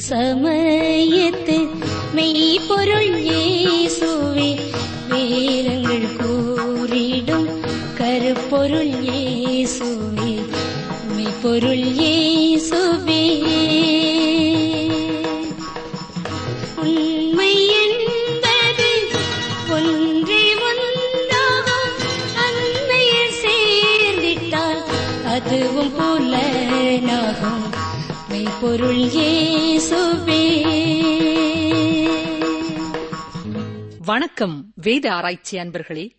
sama பொருள் ஏசுவே. அதுவும் புலனாகும். மெய்ப்பொருள் வணக்கம் வேத ஆராய்ச்சி அன்பர்களே.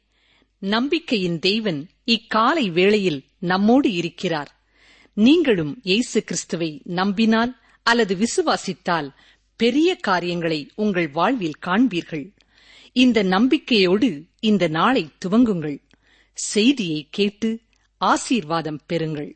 நம்பிக்கையின் தெய்வன் இக்காலை வேளையில் நம்மோடு இருக்கிறார். நீங்களும் இயேசு கிறிஸ்துவை நம்பினால் அல்லது விசுவாசித்தால் பெரிய காரியங்களை உங்கள் வாழ்வில் காண்பீர்கள். இந்த நம்பிக்கையோடு இந்த நாளை துவங்குங்கள். செய்தியை கேட்டு ஆசீர்வாதம் பெறுங்கள்.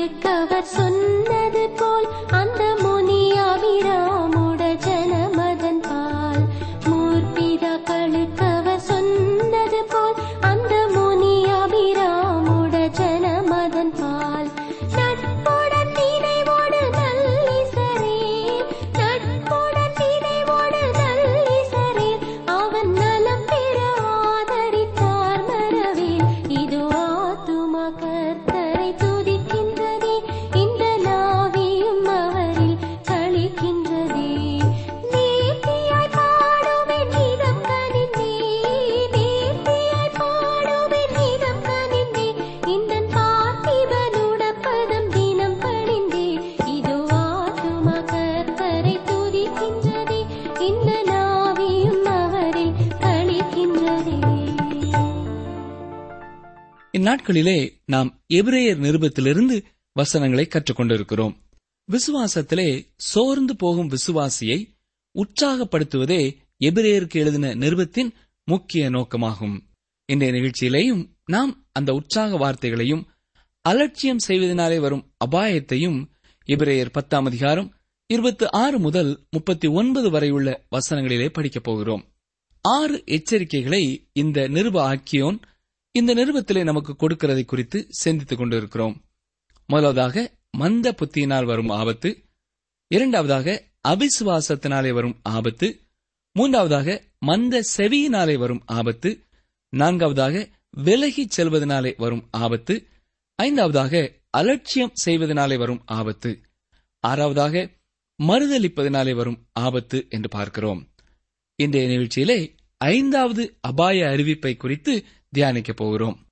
கண்ணுக்கவர் சொல் இந்நாட்களிலே நாம் எபிரேயர் நிருபத்திலிருந்து வசனங்களை கற்றுக்கொண்டிருக்கிறோம். விசுவாசத்திலே சோர்ந்து போகும் விசுவாசியை உற்சாகப்படுத்துவதே எபிரேயருக்கு எழுதின நிருபத்தின் முக்கிய நோக்கமாகும். இன்றைய நிகழ்ச்சியிலேயும் நாம் அந்த உற்சாக வார்த்தைகளையும் அலட்சியம் செய்வதனாலே வரும் அபாயத்தையும் இபிரேயர் பத்தாம் அதிகாரம் இருபத்தி ஆறு முதல் முப்பத்தி ஒன்பது வரையுள்ள வசனங்களிலே படிக்கப் போகிறோம். ஆறு எச்சரிக்கைகளை இந்த நிருப ஆக்கியோன் இந்த நிருபத்திலே நமக்கு கொடுக்கிறதை குறித்து சிந்தித்துக் கொண்டிருக்கிறோம். முதலாவதாக மந்த புத்தியினால் வரும் ஆபத்து. இரண்டாவதாக அவிசுவாசத்தினாலே வரும் ஆபத்து. மூன்றாவதாக மந்த செவியினாலே வரும் ஆபத்து. நான்காவதாக விலகிச் செல்வதனாலே வரும் ஆபத்து. ஐந்தாவதாக அலட்சியம் செய்வதனாலே வரும் ஆபத்து. ஆறாவதாக மறுதளிப்பதனாலே வரும் ஆபத்து என்று பார்க்கிறோம். இன்றைய நிகழ்ச்சியிலே ஐந்தாவது அபாய அறிவிப்பை குறித்து தியானிக்கப் போகிறோம்.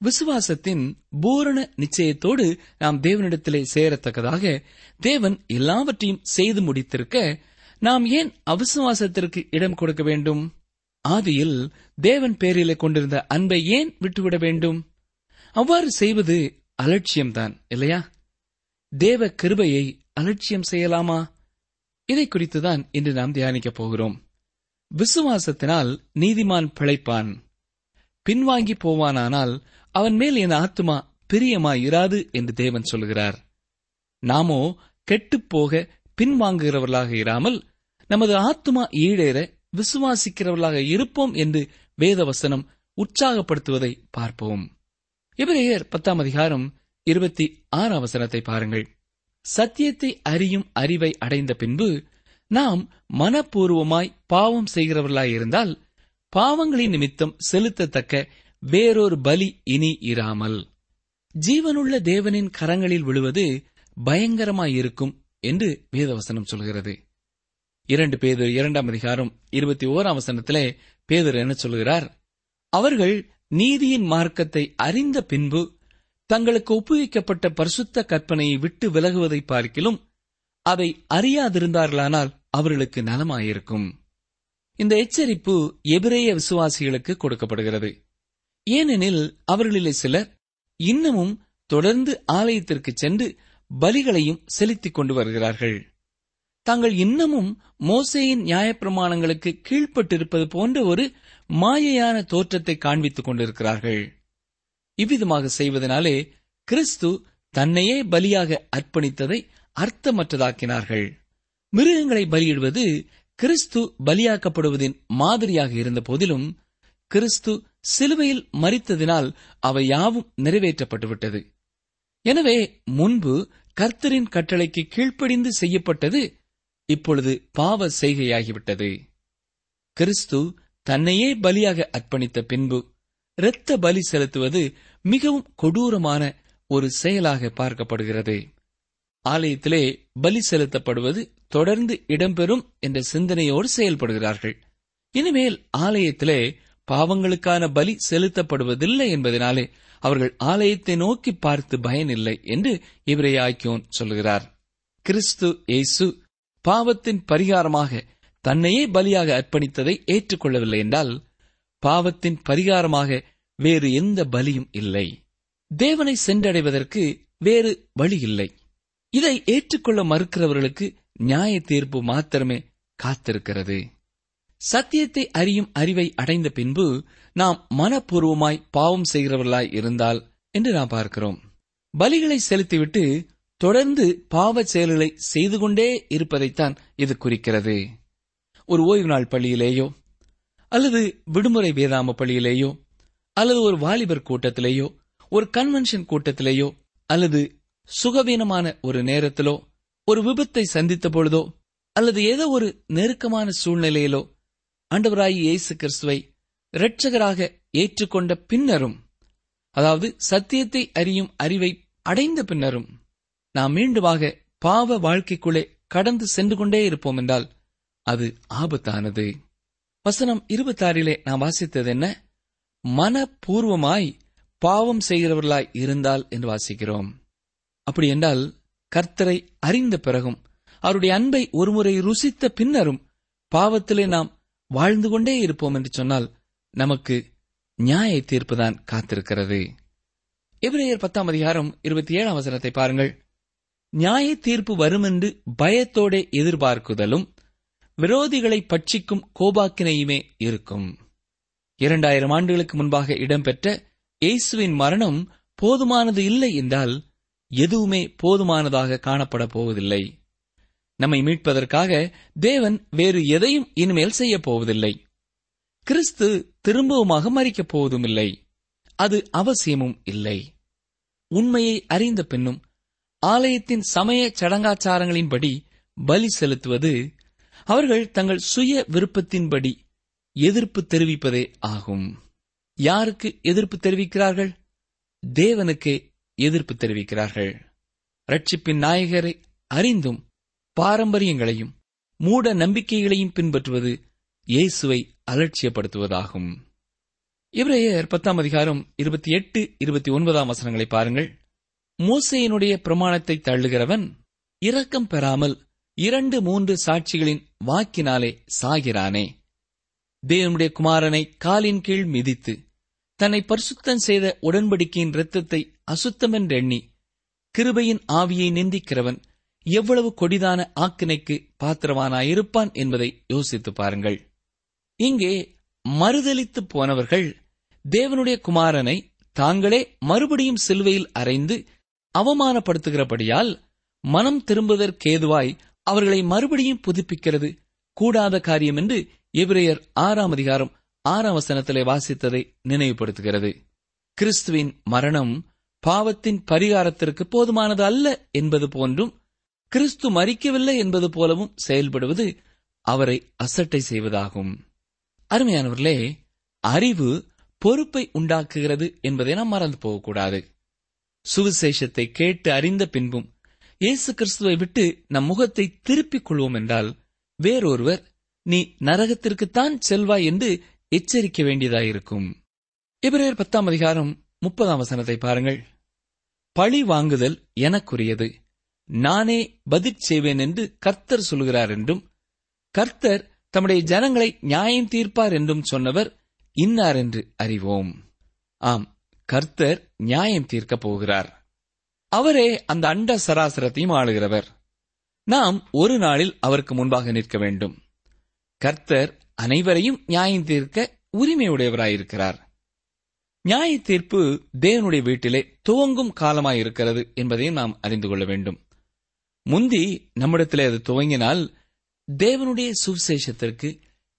விசுவாசத்தின் பூரண நிச்சயத்தோடு நாம் தேவனிடத்திலே சேரத்தக்கதாக தேவன் எல்லாவற்றையும் செய்து முடித்திருக்க நாம் ஏன் அவிசுவாசத்திற்கு இடம் கொடுக்க வேண்டும்? ஆதியில் தேவன் பேரிலே கொண்டிருந்த அன்பை ஏன் விட்டுவிட வேண்டும்? அவ்வாறு செய்வது அலட்சியம்தான் இல்லையா? தேவ கிருபையை அலட்சியம் செய்யலாமா? இதை குறித்துதான் இன்று நாம் தியானிக்கப் போகிறோம். விசுவாசத்தினால் நீதிமான் பிழைப்பான். பின்வாங்கி போவானானால் அவன் மேல் என் ஆத்துமா பிரியமாயிராது என்று தேவன் சொல்கிறார் நாமோ கெட்டுப் போக பின்வாங்குகிறவர்களாக இராமல் நமது ஆத்துமா ஈடேற விசுவாசிக்கிறவர்களாக இருப்போம் என்று வேதவசனம் உற்சாகப்படுத்துவதை பார்ப்போம். இவரையர் பத்தாம் அதிகாரம் இருபத்தி ஆறாம் வசனத்தை பாருங்கள். சத்தியத்தை அறியும் அறிவை அடைந்த பின்பு நாம் மனப்பூர்வமாய் பாவம் செய்கிறவர்களாயிருந்தால் பாவங்களின் நிமித்தம் செலுத்தத்தக்க வேறொரு பலி இனி இராமல். ஜீவனுள்ள தேவனின் கரங்களில் விழுவது பயங்கரமாயிருக்கும் என்று வேதவசனம் சொல்கிறது. இரண்டு பேதர் இரண்டாம் அதிகாரம் இருபத்தி ஓராம் வசனத்திலே பேதர் என்ன சொல்கிறார்? அவர்கள் நீதியின் மார்க்கத்தை அறிந்த பின்பு தங்களுக்கு ஒப்புவிக்கப்பட்ட பரிசுத்த கற்பனையை விட்டு விலகுவதை பார்க்கிலும் அதை அறியாதிருந்தார்களானால் அவர்களுக்கு நலமாயிருக்கும். இந்த எச்சரிப்பு எபிரேய விசுவாசிகளுக்கு கொடுக்கப்படுகிறது. ஏனெனில் அவர்களிலே சிலர் இன்னமும் தொடர்ந்து ஆலயத்திற்கு சென்று பலிகளையும் செலுத்திக் கொண்டு வருகிறார்கள். தாங்கள் இன்னமும் மோசேயின் நியாயப்பிரமாணங்களுக்கு கீழ்ப்பட்டிருப்பது போன்ற ஒரு மாயையான தோற்றத்தை காண்பித்துக் கொண்டிருக்கிறார்கள். இவ்விதமாக செய்வதனாலே கிறிஸ்து தன்னையே பலியாக அர்ப்பணித்ததை அர்த்தமற்றதாக்கினார்கள். மிருகங்களை பலியிடுவது கிறிஸ்து பலியாக்கப்படுவதின் மாதிரியாக இருந்த போதிலும் கிறிஸ்து சிலுவையில் மறித்ததினால் அவை யாவும் நிறைவேற்றப்பட்டுவிட்டது. எனவே முன்பு கர்த்தரின் கட்டளைக்கு கீழ்ப்படிந்து செய்யப்பட்டது இப்பொழுது பாவ செய்கையாகிவிட்டது. கிறிஸ்து தன்னையே பலியாக அர்ப்பணித்த பின்பு இரத்த பலி செலுத்துவது மிகவும் கொடூரமான ஒரு செயலாக பார்க்கப்படுகிறது. ஆலயத்திலே பலி செலுத்தப்படுவது தொடர்ந்து இடம்பெறும் என்ற சிந்தனையோடு செயல்படுகிறார்கள். இனிமேல் ஆலயத்திலே பாவங்களுக்கான பலி செலுத்தப்படுவதில்லை என்பதனாலே அவர்கள் ஆலயத்தை நோக்கி பார்த்து பயனில்லை என்று இவரையாக்கியோன் சொல்கிறார். கிறிஸ்து இயேசு பாவத்தின் பரிகாரமாக தன்னையே பலியாக அர்ப்பணித்ததை ஏற்றுக்கொள்ளவில்லை என்றால் பாவத்தின் பரிகாரமாக வேறு எந்த பலியும் இல்லை. தேவனை சென்றடைவதற்கு வேறு வழி இல்லை. இதை ஏற்றுக்கொள்ள மறுக்கிறவர்களுக்கு நியாய தீர்ப்பு மாத்திரமே காத்திருக்கிறது. சத்தியத்தை அறியும் அறிவை அடைந்த பின்பு நாம் மனப்பூர்வமாய் பாவம் செய்கிறவர்களாய் இருந்தால் என்று நாம் பார்க்கிறோம். பலிகளை செலுத்திவிட்டு தொடர்ந்து பாவ செயல்களை செய்து கொண்டே இருப்பதைத்தான் இது குறிக்கிறது. ஒரு ஓய்வு நாள் பள்ளியிலேயோ அல்லது விடுமுறை வேதாம பள்ளியிலேயோ அல்லது ஒரு வாலிபர் கூட்டத்திலேயோ ஒரு கன்வென்ஷன் கூட்டத்திலேயோ அல்லது சுகவீனமான ஒரு நேரத்திலோ ஒரு விபத்தை சந்தித்த பொழுதோ அல்லது ஏதோ ஒரு நெருக்கமான சூழ்நிலையிலோ ஆண்டவராய் இயேசு கிறிஸ்துவை இரட்சகராக ஏற்றுக்கொண்ட பின்னரும் அதாவது சத்தியத்தை அறியும் அறிவை அடைந்த பின்னரும் நாம் மீண்டுமாக பாவ வாழ்க்கைக்குள்ளே கடந்து சென்று கொண்டே இருப்போம் என்றால் அது ஆபத்தானது. வசனம் இருபத்தாறிலே நாம் வாசித்தது என்ன? மனப்பூர்வமாய் பாவம் செய்கிறவர்களாய் இருந்தால் என்று வாசிக்கிறோம். அப்படி என்றால் கர்த்தரை அறிந்த பிறகும் அவருடைய அன்பை ஒருமுறை ருசித்த பின்னரும் பாவத்திலே நாம் வாழ்ந்து கொண்டே இருப்போம் என்று சொன்னால் நமக்கு நியாய தீர்ப்புதான் காத்திருக்கிறது. எபிரேயர் பத்தாம் அதிகாரம் இருபத்தி ஏழாம் வசனத்தை பாருங்கள். நியாய தீர்ப்பு வருமென்று பயத்தோட எதிர்பார்க்குதலும் விரோதிகளை பட்சிக்கும் கோபாக்கினையுமே இருக்கும். இரண்டாயிரம் ஆண்டுகளுக்கு முன்பாக இடம்பெற்ற இயேசுவின் மரணம் போதுமானது இல்லை என்றால் எதுவுமே போதுமானதாக காணப்பட போவதில்லை. நம்மை மீட்பதற்காக தேவன் வேறு எதையும் இனிமேல் செய்யப் போவதில்லை. கிறிஸ்து திரும்பவுமாக மறிக்கப் போவதும் இல்லை அது அவசியமும் இல்லை. உண்மையை அறிந்த பின்னும் ஆலயத்தின் சமய சடங்காச்சாரங்களின்படி பலி செலுத்துவது அவர்கள் தங்கள் சுய விருப்பத்தின்படி எதிர்ப்பு தெரிவிப்பதே ஆகும். யாருக்கு எதிர்ப்பு தெரிவிக்கிறார்கள்? தேவனுக்கு எதிர்ப்பு தெரிவிக்கிறார்கள். ரட்சிப்பின் நாயகரை அறிந்தும் பாரம்பரியங்களையும் மூட நம்பிக்கைகளையும் பின்பற்றுவது இயேசுவை அலட்சியப்படுத்துவதாகும். இவரையர் பத்தாம் அதிகாரம் இருபத்தி எட்டு இருபத்தி ஒன்பதாம் வசனங்களை பாருங்கள். மூசையினுடைய பிரமாணத்தை தள்ளுகிறவன் இரக்கம் பெறாமல் இரண்டு மூன்று சாட்சிகளின் வாக்கினாலே சாகிறானே. தேவனுடைய குமாரனை காலின் கீழ் மிதித்து தன்னை பரிசுத்தம் செய்த உடன்படிக்கையின் இரத்தத்தை அசுத்தமென்றெண்ணி கிருபையின் ஆவியை நிந்திக்கிறவன் எவ்வளவு கொடிதான ஆக்கினைக்கு பாத்திரவானாயிருப்பான் என்பதை யோசித்து பாருங்கள். இங்கே மறுதளித்து போனவர்கள் தேவனுடைய குமாரனை தாங்களே மறுபடியும் சிலுவையில் அறைந்து அவமானப்படுத்துகிறபடியால் மனம் திரும்புவதற்கேதுவாய் அவர்களை மறுபடியும் புதுப்பிக்கிறது கூடாத காரியம் என்று எபிரேயர் ஆறாம் அதிகாரம் ஆறாம் வசனத்திலே வாசித்ததை நினைவுபடுத்துகிறது. கிறிஸ்துவின் மரணம் பாவத்தின் பரிகாரத்திற்கு போதுமானது அல்ல என்பது போன்றும் கிறிஸ்து மறிக்கவில்லை என்பது போலவும் செயல்படுவது அவரை அசட்டை செய்வதாகும். அருமையானவர்களே அறிவு பொறுப்பை உண்டாக்குகிறது என்பதை நாம் மறந்து போகக்கூடாது. சுவிசேஷத்தை கேட்டு அறிந்த பின்பும் இயேசு கிறிஸ்துவை விட்டு நம் முகத்தை திருப்பிக் கொள்வோம் என்றால் வேறொருவர் நீ நரகத்திற்குத்தான் செல்வாய் என்று எச்சரிக்க வேண்டியதாயிருக்கும். இவரேர் பத்தாம் அதிகாரம் முப்பதாம் வசனத்தை பாருங்கள். பழி வாங்குதல் எனக்குரியது. நானே பதில் செய்வேன் என்று கர்த்தர் சொல்கிறார் என்றும் கர்த்தர் தம்முடைய ஜனங்களை நியாயம் தீர்ப்பார் என்றும் சொன்னவர் இன்னார் என்று அறிவோம். ஆம் கர்த்தர் நியாயம் தீர்க்கப் போகிறார். அவரே அந்த அண்ட சராசரத்தையும் ஆளுகிறவர். நாம் ஒரு நாளில் அவருக்கு முன்பாக நிற்க வேண்டும். கர்த்தர் அனைவரையும் நியாயம் தீர்க்க உரிமையுடையவராயிருக்கிறார். நியாய தீர்ப்பு தேவனுடைய வீட்டிலே துவங்கும் காலமாயிருக்கிறது என்பதையும் நாம் அறிந்து கொள்ள வேண்டும். முந்தி நம்மிடத்திலே அது துவங்கினால் தேவனுடைய சுவிசேஷத்திற்கு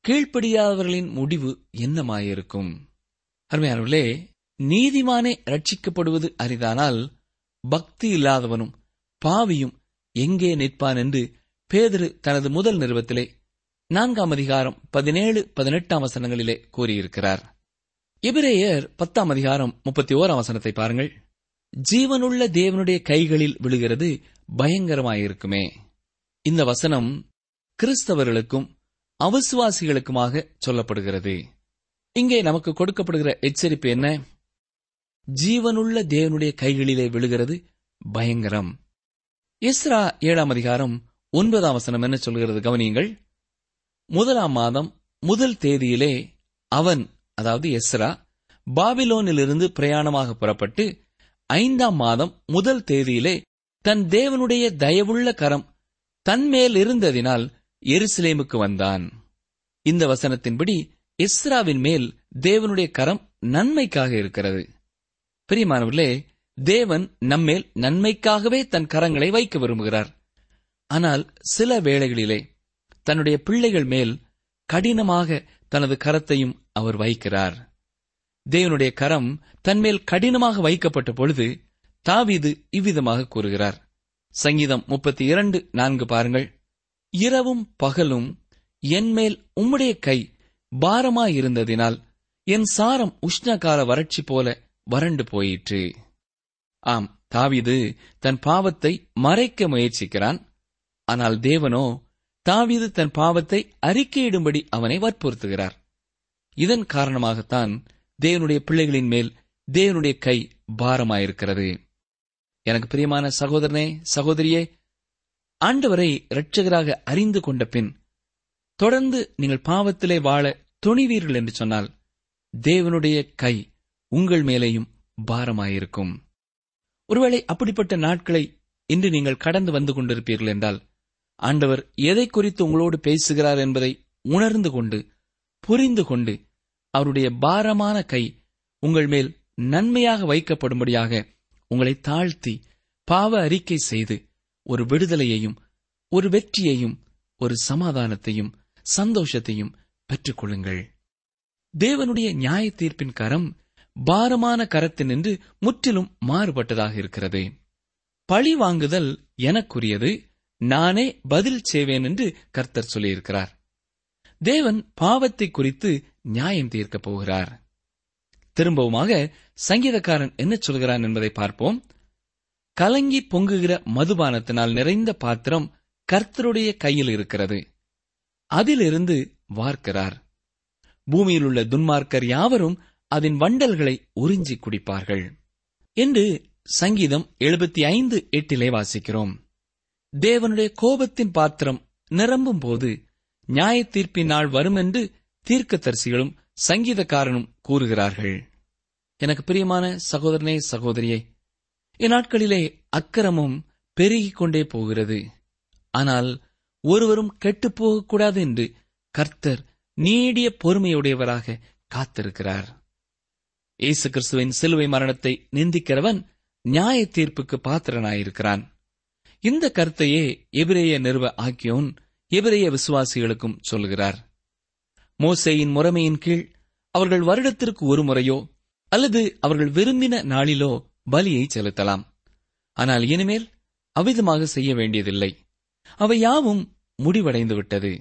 கீழ்ப்படியாதவர்களின் முடிவு என்னமாயிருக்கும்? அருமையானவர்களே நீதிமானே ரட்சிக்கப்படுவது அரிதானால் பக்தி இல்லாதவனும் பாவியும் எங்கே நிற்பான் என்று பேதரு தனது முதல் நிறுவத்திலே நான்காம் அதிகாரம் பதினேழு பதினெட்டாம் வசனங்களிலே கூறியிருக்கிறார். எபிரேயர் பத்தாம் அதிகாரம் முப்பத்தி ஓராம் வசனத்தை பாருங்கள். ஜீவனுள்ள தேவனுடைய கைகளில் விழுகிறது பயங்கரமாயிருக்குமே. இந்த வசனம் கிறிஸ்தவர்களுக்கும் அவசுவாசிகளுக்குமாக சொல்லப்படுகிறது. இங்கே நமக்கு கொடுக்கப்படுகிற எச்சரிப்பு என்ன? ஜீவனுள்ள தேவனுடைய கைகளிலே விழுகிறது பயங்கரம். இஸ்ரா ஏழாம் அதிகாரம் ஒன்பதாம் வசனம் என்ன சொல்கிறது கவனியுங்கள். முதலாம் மாதம் முதல் தேதியிலே அவன் அதாவது எஸ்ரா பாபிலோனிலிருந்து பிரயாணமாக புறப்பட்டு ஐந்தாம் மாதம் முதல் தேதியிலே தன் தேவனுடைய தயவுள்ள கரம் தன்மேல் இருந்ததினால் எருசலேமுக்கு வந்தான். இந்த வசனத்தின்படி இஸ்ராவின் மேல் தேவனுடைய கரம் நன்மைக்காக இருக்கிறது. பிரியமானவர்களே தேவன் நம்மேல் நன்மைக்காகவே தன் கரங்களை வைக்க விரும்புகிறார். ஆனால் சில வேளைகளிலே தன்னுடைய பிள்ளைகள் மேல் கடினமாக தனது கரத்தையும் அவர் வைக்கிறார். தேவனுடைய கரம் தன்மேல் கடினமாக வைக்கப்பட்ட பொழுது தாவீது இவ்விதமாக கூறுகிறார். சங்கீதம் முப்பத்தி இரண்டு நான்கு பாருங்கள். இரவும் பகலும் என்மேல் உம்முடைய கை பாரமாயிருந்ததினால் என் சாரம் உஷ்ணகால வறட்சி போல வறண்டு போயிற்று. ஆம் தாவீது தன் பாவத்தை மறைக்க முயற்சிக்கிறான். ஆனால் தேவனோ தாவீது தன் பாவத்தை அறிக்கையிடும்படி அவனை வற்புறுத்துகிறார். இதன் காரணமாகத்தான் தேவனுடைய பிள்ளைகளின் மேல் தேவனுடைய கை பாரமாயிருக்கிறது. எனக்கு பிரியமான சகோதரனே சகோதரியே ஆண்டவரை இரட்சகராக அறிந்து கொண்ட பின் தொடர்ந்து நீங்கள் பாவத்திலே வாழ துணிவீர்கள் என்று சொன்னால் தேவனுடைய கை உங்கள் மேலேயும் பாரமாயிருக்கும். ஒருவேளை அப்படிப்பட்ட நாட்களை இன்று நீங்கள் கடந்து வந்து கொண்டிருப்பீர்கள் என்றால் ஆண்டவர் எதை குறித்து உங்களோடு பேசுகிறார் என்பதை உணர்ந்து கொண்டு புரிந்து கொண்டு அவருடைய பாரமான கை உங்கள் மேல் நன்மையாக வைக்கப்படும்படியாக உங்களை தாழ்த்தி பாவ அறிக்கை செய்து ஒரு விடுதலையையும் ஒரு வெற்றியையும் ஒரு சமாதானத்தையும் சந்தோஷத்தையும் பெற்றுக்கொள்ளுங்கள். தேவனுடைய நியாய தீர்ப்பின் கரம் பாரமான கரத்தினின்று முற்றிலும் மாறுபட்டதாக இருக்கிறது. பழி வாங்குதல் எனக்குரியது நானே பதில் செய்வேன் என்று கர்த்தர் சொல்லியிருக்கிறார். தேவன் பாவத்தை குறித்து நியாயம் தீர்க்கப் போகிறார். திரும்பவுமாக சங்கீதக்காரன் என்ன சொல்கிறான் என்பதை பார்ப்போம். கலங்கி பொங்குகிற மதுபானத்தினால் நிறைந்த பாத்திரம் கர்த்தருடைய கையில் இருக்கிறது. அதிலிருந்து வார்க்கிறார். பூமியில் உள்ள துன்மார்க்கர் யாவரும் அதன் வண்டல்களை உறிஞ்சி குடிப்பார்கள். என்று சங்கீதம் எழுபத்தி ஐந்து எட்டிலே வாசிக்கிறோம். தேவனுடைய கோபத்தின் பாத்திரம் நிரம்பும் போது நியாய தீர்ப்பின் நாள் வரும் என்று தீர்க்கதரிசிகளும் சங்கீதக்காரனும் கூறுகிறார்கள். எனக்கு பிரியமான சகோதரனே சகோதரியே இந்நாட்களிலே அக்கிரமம் பெருகிக் கொண்டே போகிறது. ஆனால் ஒருவரும் கெட்டுப் போகக்கூடாது என்று கர்த்தர் நீடிய பொறுமையுடையவராக காத்திருக்கிறார். இயேசு கிறிஸ்துவின் சிலுவை மரணத்தை நிந்திக்கிறவன் நியாய தீர்ப்புக்கு பாத்திரனாயிருக்கிறான். இந்த கருத்தையே எபிரேய நிறுவ ஆக்கியோன் எபிரேய விசுவாசிகளுக்கும் சொல்கிறார் மோசேயின் முறைமையின் கீழ் அவர்கள் வருடத்திற்கு ஒரு முறையோ அல்லது அவர்கள் விரும்பின நாளிலோ பலியை செலுத்தலாம். ஆனால் இனிமேல் அவ்விதமாக செய்ய வேண்டியதில்லை. அவை யாவும் முடிவடைந்து விட்டது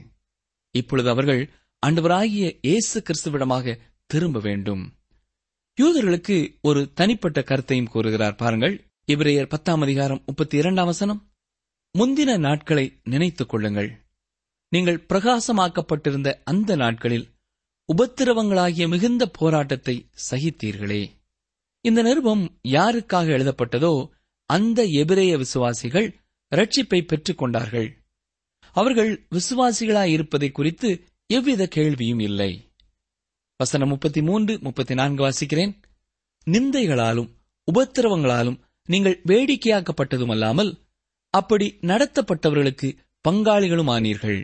இப்பொழுது அவர்கள் அண்டவராகிய இயேசு கிறிஸ்துவிடமாக திரும்ப வேண்டும். யூதர்களுக்கு ஒரு தனிப்பட்ட கருத்தையும் கூறுகிறார். பாருங்கள் இவரையர் பத்தாம் அதிகாரம் முப்பத்தி இரண்டாம் வசனம். முந்தின நாட்களை நினைத்துக் கொள்ளுங்கள். நீங்கள் பிரகாசமாக்கப்பட்டிருந்த அந்த நாட்களில் உபத்திரவங்களாகிய மிகுந்த போராட்டத்தை சகித்தீர்களே. இந்த நிருபம் யாருக்காக எழுதப்பட்டதோ அந்த எபிரேய விசுவாசிகள் ரட்சிப்பை பெற்றுக் கொண்டார்கள். அவர்கள் விசுவாசிகளாயிருப்பதை குறித்து எவ்வித கேள்வியும் இல்லை. வசனம் முப்பத்தி மூன்று முப்பத்தி நான்கு வாசிக்கிறேன். நிந்தைகளாலும் உபத்திரவங்களாலும் நீங்கள் வேடிக்கையாக்கப்பட்டதுமல்லாமல் அப்படி நடத்தப்பட்டவர்களுக்கு பங்காளிகளும் ஆனீர்கள்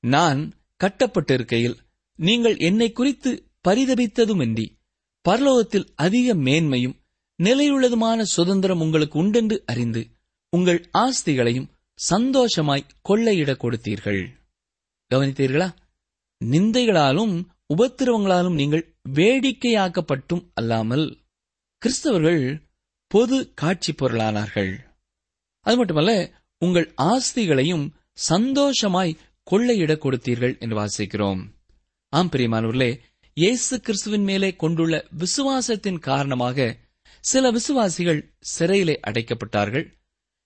நான் கட்டப்பட்டிருக்கையில் நீங்கள் என்னை குறித்து பரிதபித்ததுமின்றி பரலோகத்தில் அதிக மேன்மையும் நிலையுள்ளதுமான சுதந்திரம் உங்களுக்கு உண்டென்று அறிந்து உங்கள் ஆஸ்திகளையும் சந்தோஷமாய் கொள்ளையிடக் கொடுத்தீர்கள். கவனித்தீர்களா? நிந்தைகளாலும் உபத்திரவங்களாலும் நீங்கள் வேடிக்கையாக்கப்பட்டும் அல்லாமல் கிறிஸ்தவர்கள் பொது காட்சி பொருளானார்கள் அது மட்டுமல்ல உங்கள் ஆஸ்திகளையும் சந்தோஷமாய் கொள்ளையிடக் கொடுத்தீர்கள் என்று வாசிக்கிறோம். ஆம் பிரியமானவர்களே இயேசு கிறிஸ்துவின் மேலே கொண்டுள்ள விசுவாசத்தின் காரணமாக சில விசுவாசிகள் சிறையிலே அடைக்கப்பட்டார்கள்.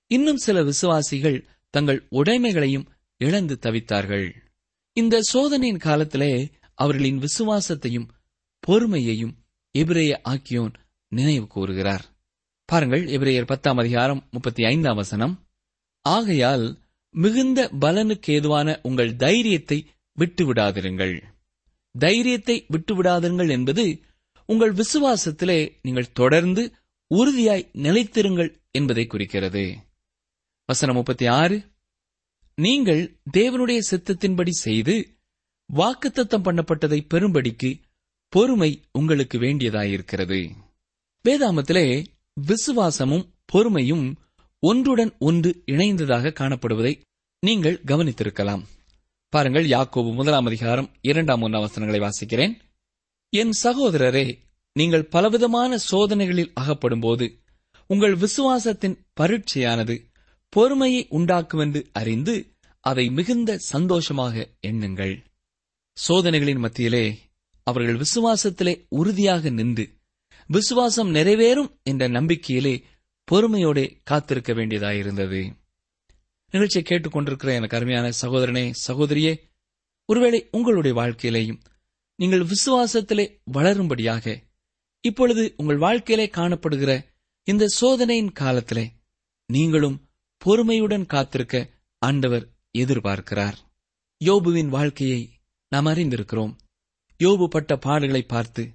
இன்னும் சில விசுவாசிகள் தங்கள் உடைமைகளையும் இழந்து தவித்தார்கள். இந்த சோதனையின் காலத்திலே அவர்களின் விசுவாசத்தையும் பொறுமையையும் எபிரேய ஆக்கியோன் நினைவு கூறுகிறார். பாருங்கள் எபிரேயர் பத்தாம் அதிகாரம் முப்பத்தி ஐந்தாம் வசனம். ஆகையால் மிகுந்த பலனுக்கு ஏதுவான உங்கள் தைரியத்தை விட்டுவிடாதிருங்கள். தைரியத்தை விட்டுவிடாதிருங்கள் என்பது உங்கள் விசுவாசத்திலே நீங்கள் தொடர்ந்து உறுதியாய் நிலைத்திருங்கள் என்பதை குறிக்கிறது. வசனம் முப்பத்தி ஆறு நீங்கள் தேவனுடைய சித்தத்தின்படி செய்து வாக்குத்தத்தம் பண்ணப்பட்டதை பெரும்படிக்கு பொறுமை உங்களுக்கு வேண்டியதாயிருக்கிறது. வேதாமத்திலே விசுவாசமும் பொறுமையும் ஒன்றுடன் ஒன்று இணைந்ததாக காணப்படுவதை நீங்கள் கவனித்திருக்கலாம். பாருங்கள் யாக்கோபு முதலாம் அதிகாரம் இரண்டாம் ஒன்றாம் வசனங்களை வாசிக்கிறேன். என் சகோதரரே நீங்கள் பலவிதமான சோதனைகளில் அகப்படும்போது உங்கள் விசுவாசத்தின் பரீட்சையானது பொறுமையை உண்டாக்குவென்று அறிந்து அதை மிகுந்த சந்தோஷமாக எண்ணுங்கள். சோதனைகளின் மத்தியிலே அவர்கள் விசுவாசத்திலே உறுதியாக நின்று விசுவாசம் நிறைவேறும் என்ற நம்பிக்கையிலே பொறுமையோட காத்திருக்க வேண்டியதாயிருந்தது. நிகழ்ச்சியை கேட்டுக்கொண்டிருக்கிற எனக்கு அருமையான சகோதரனே சகோதரியே ஒருவேளை உங்களுடைய வாழ்க்கையிலேயும் நீங்கள் விசுவாசத்திலே வளரும்படியாக இப்பொழுது உங்கள் வாழ்க்கையிலே காணப்படுகிற இந்த சோதனையின் காலத்திலே நீங்களும் பொறுமையுடன் காத்திருக்க ஆண்டவர் எதிர்பார்க்கிறார். யோபுவின் வாழ்க்கையை நாம் அறிந்திருக்கிறோம். யோபு பட்ட பாடுகளை பார்த்து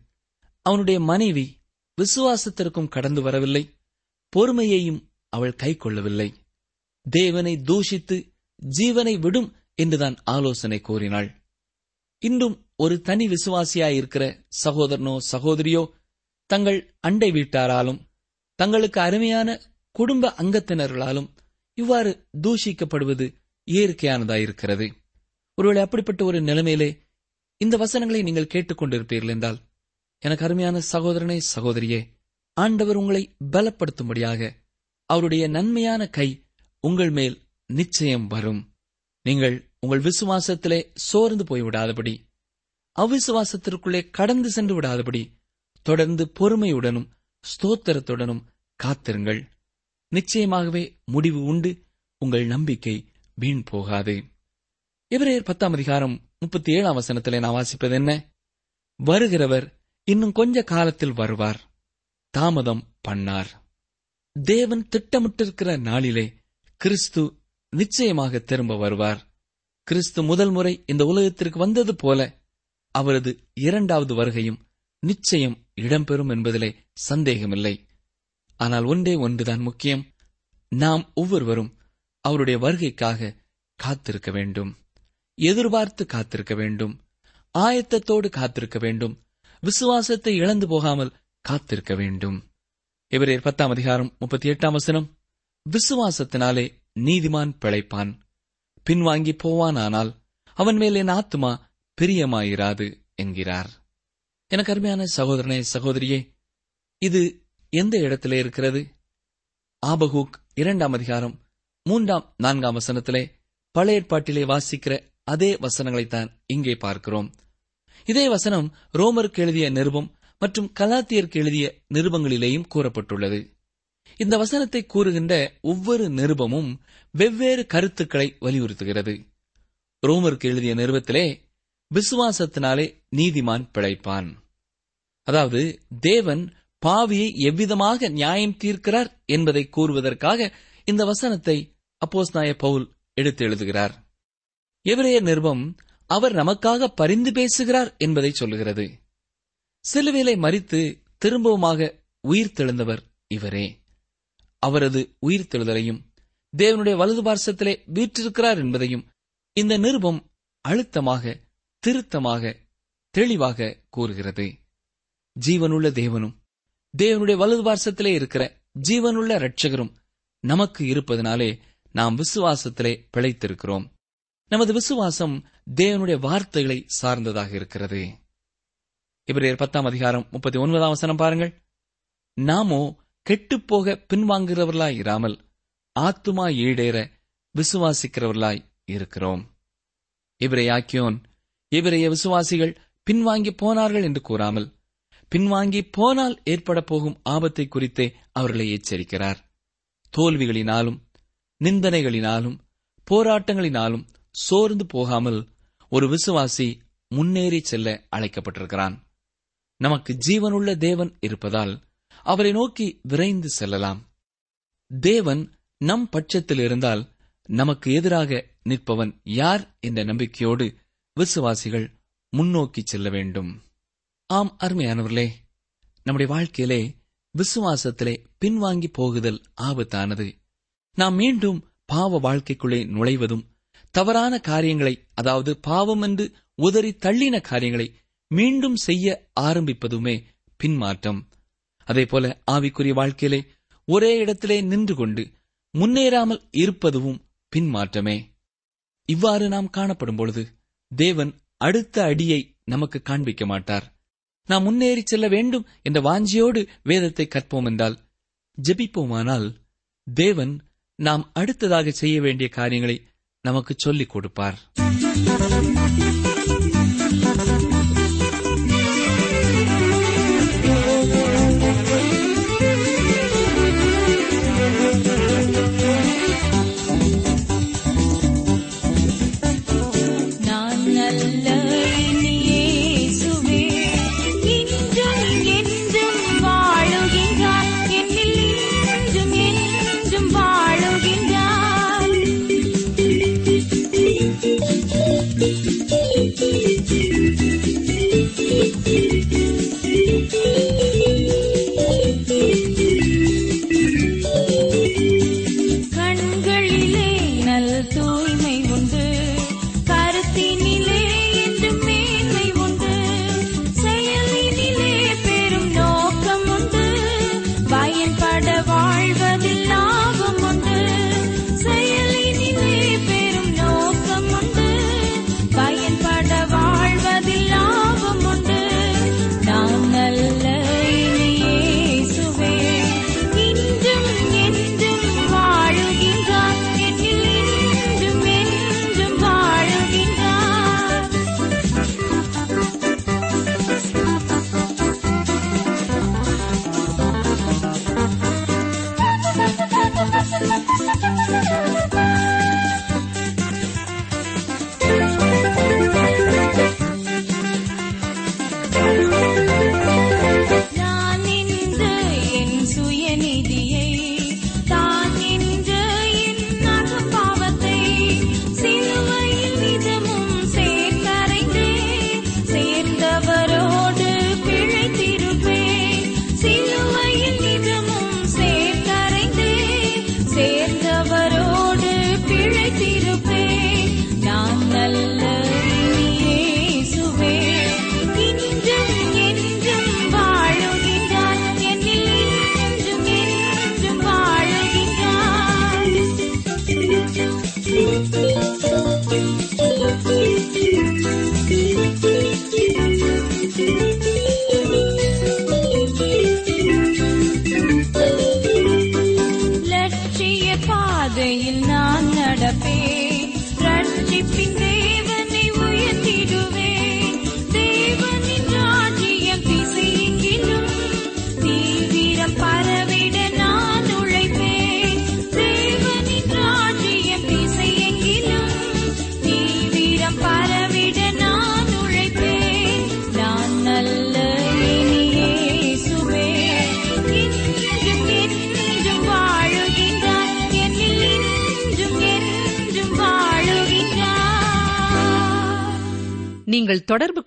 அவனுடைய மனைவி விசுவாசத்திற்கும் கடந்து வரவில்லை. பொறுமையையும் அவள் கை கொள்ளவில்லை தேவனை தூஷித்து ஜீவனை விடும் என்றுதான் ஆலோசனை கூறினாள். இன்றும் ஒரு தனி விசுவாசியாயிருக்கிற சகோதரனோ சகோதரியோ தங்கள் அண்டை வீட்டாராலும் தங்களுக்கு அருமையான குடும்ப அங்கத்தினர்களாலும் இவ்வாறு தூஷிக்கப்படுவது இயற்கையானதாயிருக்கிறது. ஒருவேளை அப்படிப்பட்ட ஒரு நிலைமையிலே இந்த வசனங்களை நீங்கள் கேட்டுக்கொண்டிருப்பீர்கள் என்றால் எனக்கு அருமையான சகோதரனே சகோதரியே ஆண்டவர் உங்களை பலப்படுத்தும்படியாக அவருடைய நன்மையான கை உங்கள் மேல் நிச்சயம் வரும். நீங்கள் உங்கள் விசுவாசத்திலே சோர்ந்து போய்விடாதபடி அவிசுவாசத்திற்குள்ளே கடந்து சென்று விடாதபடி தொடர்ந்து பொறுமையுடனும் ஸ்தோத்திரத்துடனும் காத்திருங்கள். நிச்சயமாகவே முடிவு உண்டு உங்கள் நம்பிக்கை வீண் போகாது. எபிரேயர் பத்தாம் அதிகாரம் முப்பத்தி ஏழாம் வசனத்திலே நான் வாசிப்பது என்ன? வருகிறவர் இன்னும் கொஞ்ச காலத்தில் வருவார். தாமதம் பண்ணார். தேவன் திட்டமிட்டிருக்கிற நாளிலே கிறிஸ்து நிச்சயமாக திரும்ப வருவார். கிறிஸ்து முதல் முறை இந்த உலகத்திற்கு வந்தது போல அவரது இரண்டாவது வருகையும் நிச்சயம் இடம்பெறும் என்பதிலே சந்தேகமில்லை. ஆனால் ஒன்றே ஒன்றுதான் முக்கியம். நாம் ஒவ்வொருவரும் அவருடைய வருகைக்காக காத்திருக்க வேண்டும். எதிர்பார்த்து காத்திருக்க வேண்டும். ஆயத்தத்தோடு காத்திருக்க வேண்டும். விசுவாசத்தை இழந்து போகாமல் காத்திருக்க வேண்டும். இவரேர் பத்தாம் அதிகாரம் முப்பத்தி எட்டாம் வசனம் விசுவாசத்தினாலே நீதிமான் பிழைப்பான். பின்வாங்கி போவானானால் அவன் மேல் என் ஆத்துமா பிரியமாயிராது என்கிறார். எனக்கு அருமையான சகோதரனே சகோதரியே இது எந்த இடத்திலே இருக்கிறது? ஆபகூக் இரண்டாம் அதிகாரம் மூன்றாம் நான்காம் வசனத்திலே பழைய ஏற்பாட்டிலே வாசிக்கிற அதே வசனங்களைத்தான் இங்கே பார்க்கிறோம். இதே வசனம் ரோமருக்கு எழுதிய நிருபம் மற்றும் கலாத்தியருக்கு எழுதிய நிருபங்களிலேயும் கூறப்பட்டுள்ளது. இந்த வசனத்தை கூறுகின்ற ஒவ்வொரு நிருபமும் வெவ்வேறு கருத்துக்களை வலியுறுத்துகிறது. ரோமருக்கு எழுதிய நிருபத்திலே விசுவாசத்தினாலே நீதிமான் பிழைப்பான். அதாவது தேவன் பாவியை எவ்விதமாக நியாயம் தீர்க்கிறார் என்பதை கூறுவதற்காக இந்த வசனத்தை அப்போஸ் நாய பவுல் எடுத்து எழுதுகிறார். எவரைய நிருபம் அவர் நமக்காக பரிந்து பேசுகிறார் என்பதை சொல்லுகிறது. சிலுவிலை மறித்து திரும்பவுமாக உயிர் தெழுந்தவர் இவரே. அவரது உயிர் தெழுதலையும் தேவனுடைய வலது பார்சத்திலே வீற்றிருக்கிறார் என்பதையும் இந்த நிருபம் அழுத்தமாக திருத்தமாக தெளிவாக கூறுகிறது. ஜீவனுள்ள தேவனும் தேவனுடைய வலது பார்சத்திலே இருக்கிற ஜீவனுள்ள இரட்சகரும் நமக்கு இருப்பதனாலே நாம் விசுவாசத்திலே பிழைத்திருக்கிறோம். நமது விசுவாசம் தேவனுடைய வார்த்தைகளை சார்ந்ததாக இருக்கிறது. இவரையர் பத்தாம் அதிகாரம் முப்பத்தி ஒன்பதாம் வசனம் பாருங்கள். நாமோ கெட்டுப்போக பின்வாங்குகிறவர்களாய் இராமல் ஆத்துமா ஈடேற விசுவாசிக்கிறவர்களாய் இருக்கிறோம். இவரை ஆக்கியோன் இவரைய விசுவாசிகள் பின்வாங்கி போனார்கள் என்று கூறாமல் பின்வாங்கி போனால் ஏற்பட போகும் ஆபத்தை குறித்தே அவர்களை எச்சரிக்கிறார். தோல்விகளினாலும் நிந்தனைகளினாலும் போராட்டங்களினாலும் சோர்ந்து போகாமல் ஒரு விசுவாசி முன்னேறி செல்ல அழைக்கப்பட்டிருக்கிறான். நமக்கு ஜீவனுள்ள தேவன் இருப்பதால் அவரை நோக்கி விரைந்து செல்லலாம். தேவன் நம் பட்சத்தில் இருந்தால் நமக்கு எதிராக நிற்பவன் யார் என்ற நம்பிக்கையோடு விசுவாசிகள் முன்னோக்கி செல்ல வேண்டும். ஆம் அருமையானவர்களே நம்முடைய வாழ்க்கையிலே விசுவாசத்திலே பின்வாங்கி போகுதல் ஆபத்தானது. நாம் மீண்டும் பாவ வாழ்க்கைக்குள்ளே நுழைவதும் தவறான காரியங்களை அதாவது பாவம் என்று உதறி தள்ளின காரியங்களை மீண்டும் செய்ய ஆரம்பிப்பதுமே பின்மாற்றம். அதேபோல ஆவிக்குரிய வாழ்க்கையிலே ஒரே இடத்திலே நின்று கொண்டு முன்னேறாமல் இருப்பதுவும் பின்மாற்றமே. இவ்வாறு நாம் காணப்படும் பொழுது தேவன் அடுத்த அடியை நமக்கு காண்பிக்க மாட்டார். நாம் முன்னேறி செல்ல வேண்டும் என்ற வாஞ்சியோடு வேதத்தை கற்போம் என்றால் ஜெபிப்போமானால் தேவன் நாம் அடுத்ததாக செய்ய வேண்டிய காரியங்களை நமக்கு சொல்லிக் கொடுப்பார்.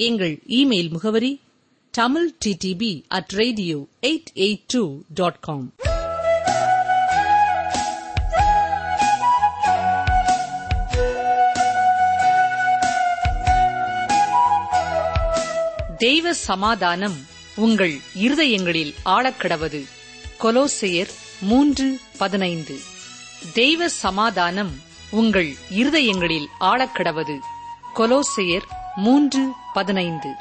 எங்கள் இமெயில் முகவரி Tamil DTP at radio eight eight two dot com தெய்வ சமாதானம் உங்கள் இருதயங்களில் ஆழக்கடவது. கொலோசையர் மூன்று பதினைந்து. தெய்வ சமாதானம் உங்கள் இருதயங்களில் ஆழக்கடவது. கொலோசையர் மூன்று பதினைந்து.